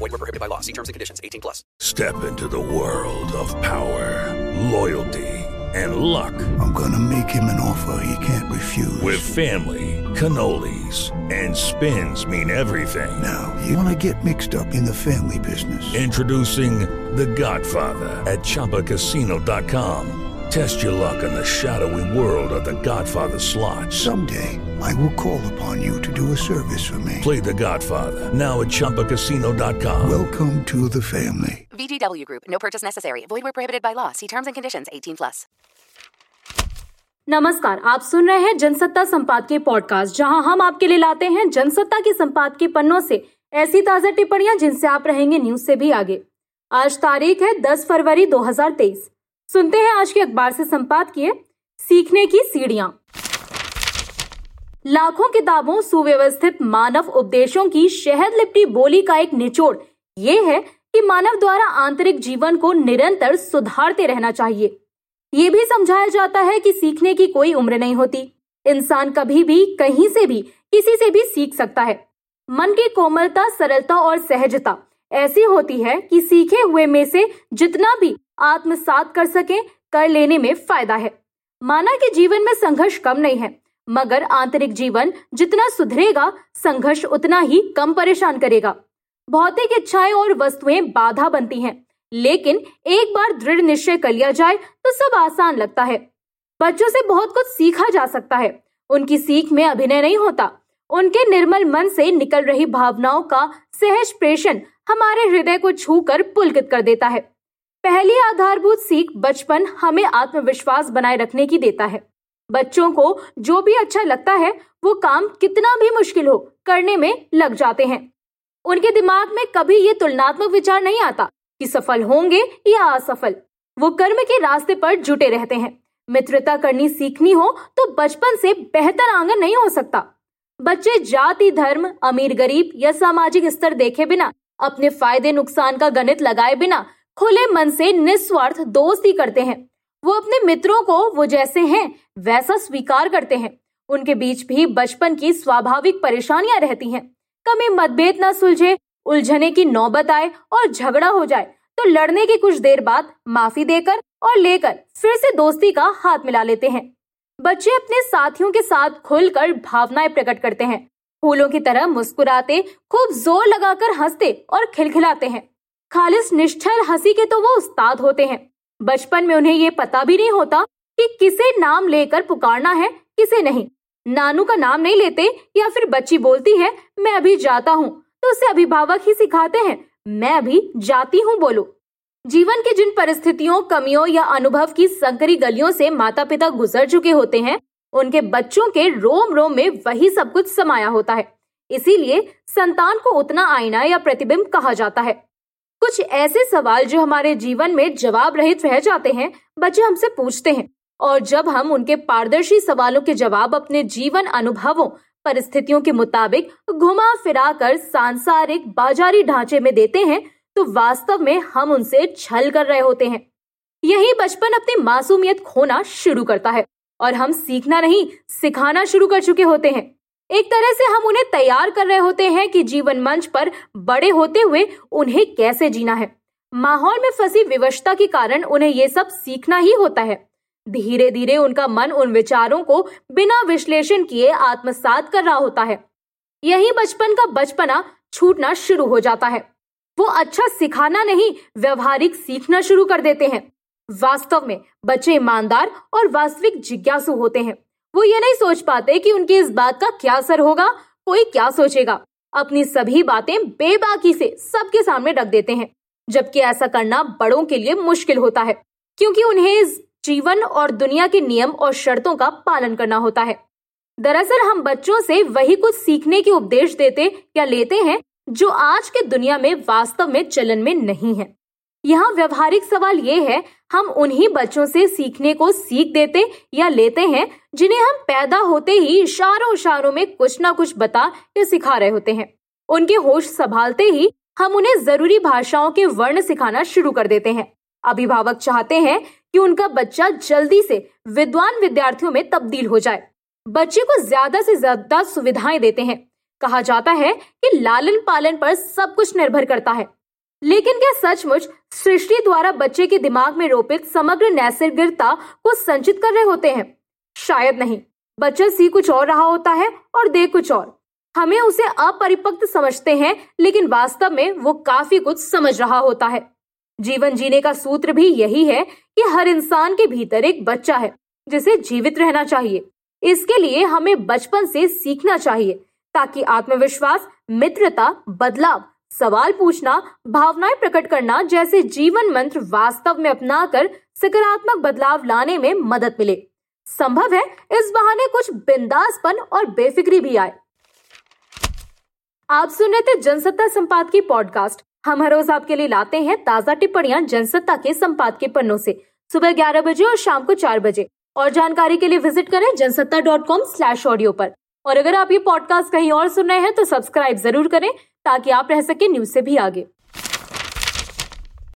Void were prohibited by law. See terms and conditions. 18 plus. Step into the world of power, loyalty, and luck. I'm gonna make him an offer he can't refuse. With family, cannolis, and spins mean everything. Now, you wanna get mixed up in the family business. Introducing The Godfather at ChumbaCasino.com. Test your luck in the shadowy world of The Godfather slot. Someday, I will call upon you to do a service for me. Play The Godfather now at ChumbaCasino.com. Welcome to the family. VGW Group. No purchase necessary. Void where prohibited by law. See terms and conditions. 18 plus. नमस्कार आप सुन रहे हैं जनसत्ता संपादकीय podcast जहाँ हम आपके लिए लाते हैं जनसत्ता के संपादकीय पन्नों से ऐसी ताज़ा टिप्पणियाँ जिनसे आप रहेंगे न्यूज़ से भी आगे आज तारीख है 10 फरवरी 2023 सुनते हैं आज के अखबार से संपादकीय सीखने की सीढ़ियाँ लाखों किताबों, सुव्यवस्थित मानव उपदेशों की शहद लिपटी बोली का एक निचोड़। ये है कि मानव द्वारा आंतरिक जीवन को निरंतर सुधारते रहना चाहिए। ये भी समझाया जाता है कि सीखने की कोई उम्र नहीं होती। इंसान कभी भी, कहीं से भी, किसी से भी सीख सकता है। मन की कोमलता, सरलता और सहजता ऐसी होती है कि सीखे हुए में से जितना भी आत्मसात कर सके, कर लेने में फ़ायदा है। माना कि जीवन में संघर्ष कम नहीं है। मगर आंतरिक जीवन जितना सुधरेगा, संघर्ष उतना ही कम परेशान करेगा। भौतिक इच्छाएँ और वस्तुएँ बाधा बनती हैं, लेकिन एक बार दृढ़ निश्चय कर लिया जाए तो सब आसान लगता है। बच्चों से बहुत कुछ सीखा जा सकता है, उनकी सीख में अभिनय नहीं होता। उनके निर्मल मन से निकल रही भावनाओं का सहज प्रेषण हमारे हृदय को छूकर पुलकित कर देता है। पहली आधारभूत सीख बचपन हमें आत्मविश्वास बनाए रखने की देता है। बच्चों को जो भी अच्छा लगता है, वो काम कितना भी मुश्किल हो, करने में लग जाते हैं। उनके दिमाग में कभी ये तुलनात्मक विचार नहीं आता कि सफल होंगे या असफल। वो कर्म के रास्ते पर जुटे रहते हैं। मित्रता करनी सीखनी हो तो बचपन से बेहतर आँगन नहीं हो सकता। बच्चे जाति, धर्म, अमीर, गरीब या सामाजिक स्तर देखे बिना, अपने फ़ायदे, नुकसान का गणित लगाए बिना, खुले मन से निस्वार्थ दोस्ती करते हैं। वो अपने मित्रों को वो जैसे हैं, वैसा स्वीकार करते हैं। उनके बीच भी बचपन की स्वाभाविक परेशानियाँ रहती हैं। कभी मतभेद न सुलझे, उलझने की नौबत आए और झगड़ा हो जाए तो लड़ने की कुछ देर बाद माफ़ी देकर और लेकर फिर से दोस्ती का हाथ मिला लेते हैं। बच्चे अपने साथियों के साथ खुलकर भावनाएँ प्रकट करते हैं। फूलों की तरह मुस्कुराते, खूब ज़ोर लगाकर हँसते और खिलखिलाते हैं। खालिस निष्ठल हँसी के तो वो उस्ताद होते हैं। बचपन में उन्हें ये पता भी नहीं होता कि किसे नाम लेकर पुकारना है, किसे नहीं। नानू का नाम नहीं लेते या फिर बच्ची बोलती है, मैं अभी जाता हूँ। तो उसे अभिभावक ही सिखाते हैं, मैं अभी जाती हूँ, बोलो। जीवन की जिन परिस्थितियों, कमियों या अनुभव की संकरी गलियों से माता पिता गुजर चुके होते हैं, उनके बच्चों के रोम रोम में वही सब कुछ समाया होता है। इसीलिए संतान को उतना आईना या प्रतिबिंब कहा जाता है। कुछ ऐसे सवाल जो हमारे जीवन में जवाब रहित रह जाते हैं, बच्चे हमसे पूछते हैं। और जब हम उनके पारदर्शी सवालों के जवाब अपने जीवन अनुभवों, परिस्थितियों के मुताबिक घुमा फिरा कर सांसारिक बाजारी ढांचे में देते हैं तो वास्तव में हम उनसे छल कर रहे होते हैं। यही बचपन अपनी मासूमियत खोना शुरू करता है, और हम सीखना नहीं, सिखाना शुरू कर चुके होते हैं। एक तरह से हम उन्हें तैयार कर रहे होते हैं कि जीवन मंच पर बड़े होते हुए उन्हें कैसे जीना है। माहौल में फंसी विवशता के कारण उन्हें ये सब सीखना ही होता है। धीरे धीरे उनका मन उन विचारों को बिना विश्लेषण किए आत्मसात कर रहा होता है। यही बचपन का बचपना छूटना शुरू हो जाता है। वो अच्छा सिखाना नहीं, व्यवहारिक सीखना शुरू कर देते हैं। वास्तव में बच्चे ईमानदार और वास्तविक जिज्ञासु होते हैं। वो ये नहीं सोच पाते कि उनकी इस बात का क्या असर होगा। कोई क्या सोचेगा? अपनी सभी बातें बेबाकी से सबके सामने रख देते हैं, जबकि ऐसा करना बड़ों के लिए मुश्किल होता है, क्योंकि उन्हें इस जीवन और दुनिया के नियम और शर्तों का पालन करना होता है। दरअसल हम बच्चों से वही कुछ सीखने के उपदेश देते या लेते हैं, जो आज के दुनिया में वास्तव में चलन में नहीं है। यहाँ व्यवहारिक सवाल ये है, हम उन्हीं बच्चों से सीखने को सीख देते या लेते हैं, जिन्हें हम पैदा होते ही इशारों इशारों में कुछ ना कुछ बता या सिखा रहे होते हैं। उनके होश संभालते ही हम उन्हें ज़रूरी भाषाओं के वर्ण सिखाना शुरू कर देते हैं। अभिभावक चाहते हैं कि उनका बच्चा जल्दी से विद्वान विद्यार्थियों में तब्दील हो जाए। बच्चे को ज़्यादा से ज़्यादा सुविधाएँ देते हैं। कहा जाता है कि लालन पालन पर सब कुछ निर्भर करता है। लेकिन क्या सचमुच सृष्टि द्वारा बच्चे के दिमाग में रोपित समग्र नैसर्गिकता को संचित कर रहे होते हैं? शायद नहीं। बच्चा सी कुछ और रहा होता है और दे कुछ और। हमें उसे अपरिपक्व समझते हैं, लेकिन वास्तव में वो काफ़ी कुछ समझ रहा होता है। जीवन जीने का सूत्र भी यही है कि हर इंसान के भीतर एक बच्चा है, जिसे जीवित रहना चाहिए। इसके लिए हमें बचपन से सीखना चाहिए, ताकि आत्मविश्वास, मित्रता, बदलाव सवाल पूछना, भावनाएँ प्रकट करना जैसे जीवन मंत्र वास्तव में अपनाकर सकारात्मक बदलाव लाने में मदद मिले। संभव है इस बहाने कुछ बिंदासपन और बेफिक्री भी आए। आप सुन रहे थे जनसत्ता संपाद की पॉडकास्ट। हम हर रोज आपके लिए लाते हैं ताज़ा टिप्पणियाँ जनसत्ता के संपाद के पन्नों से, सुबह ग्यारह बजे और शाम को चार बजे। और जानकारी के लिए विज़िट करें Jansatta dot com slash audio पर। और अगर आप ये पॉडकास्ट कहीं और सुन रहे हैं तो सब्सक्राइब ज़रूर करें ताकि आप रह सके न्यूज़ से भी आगे।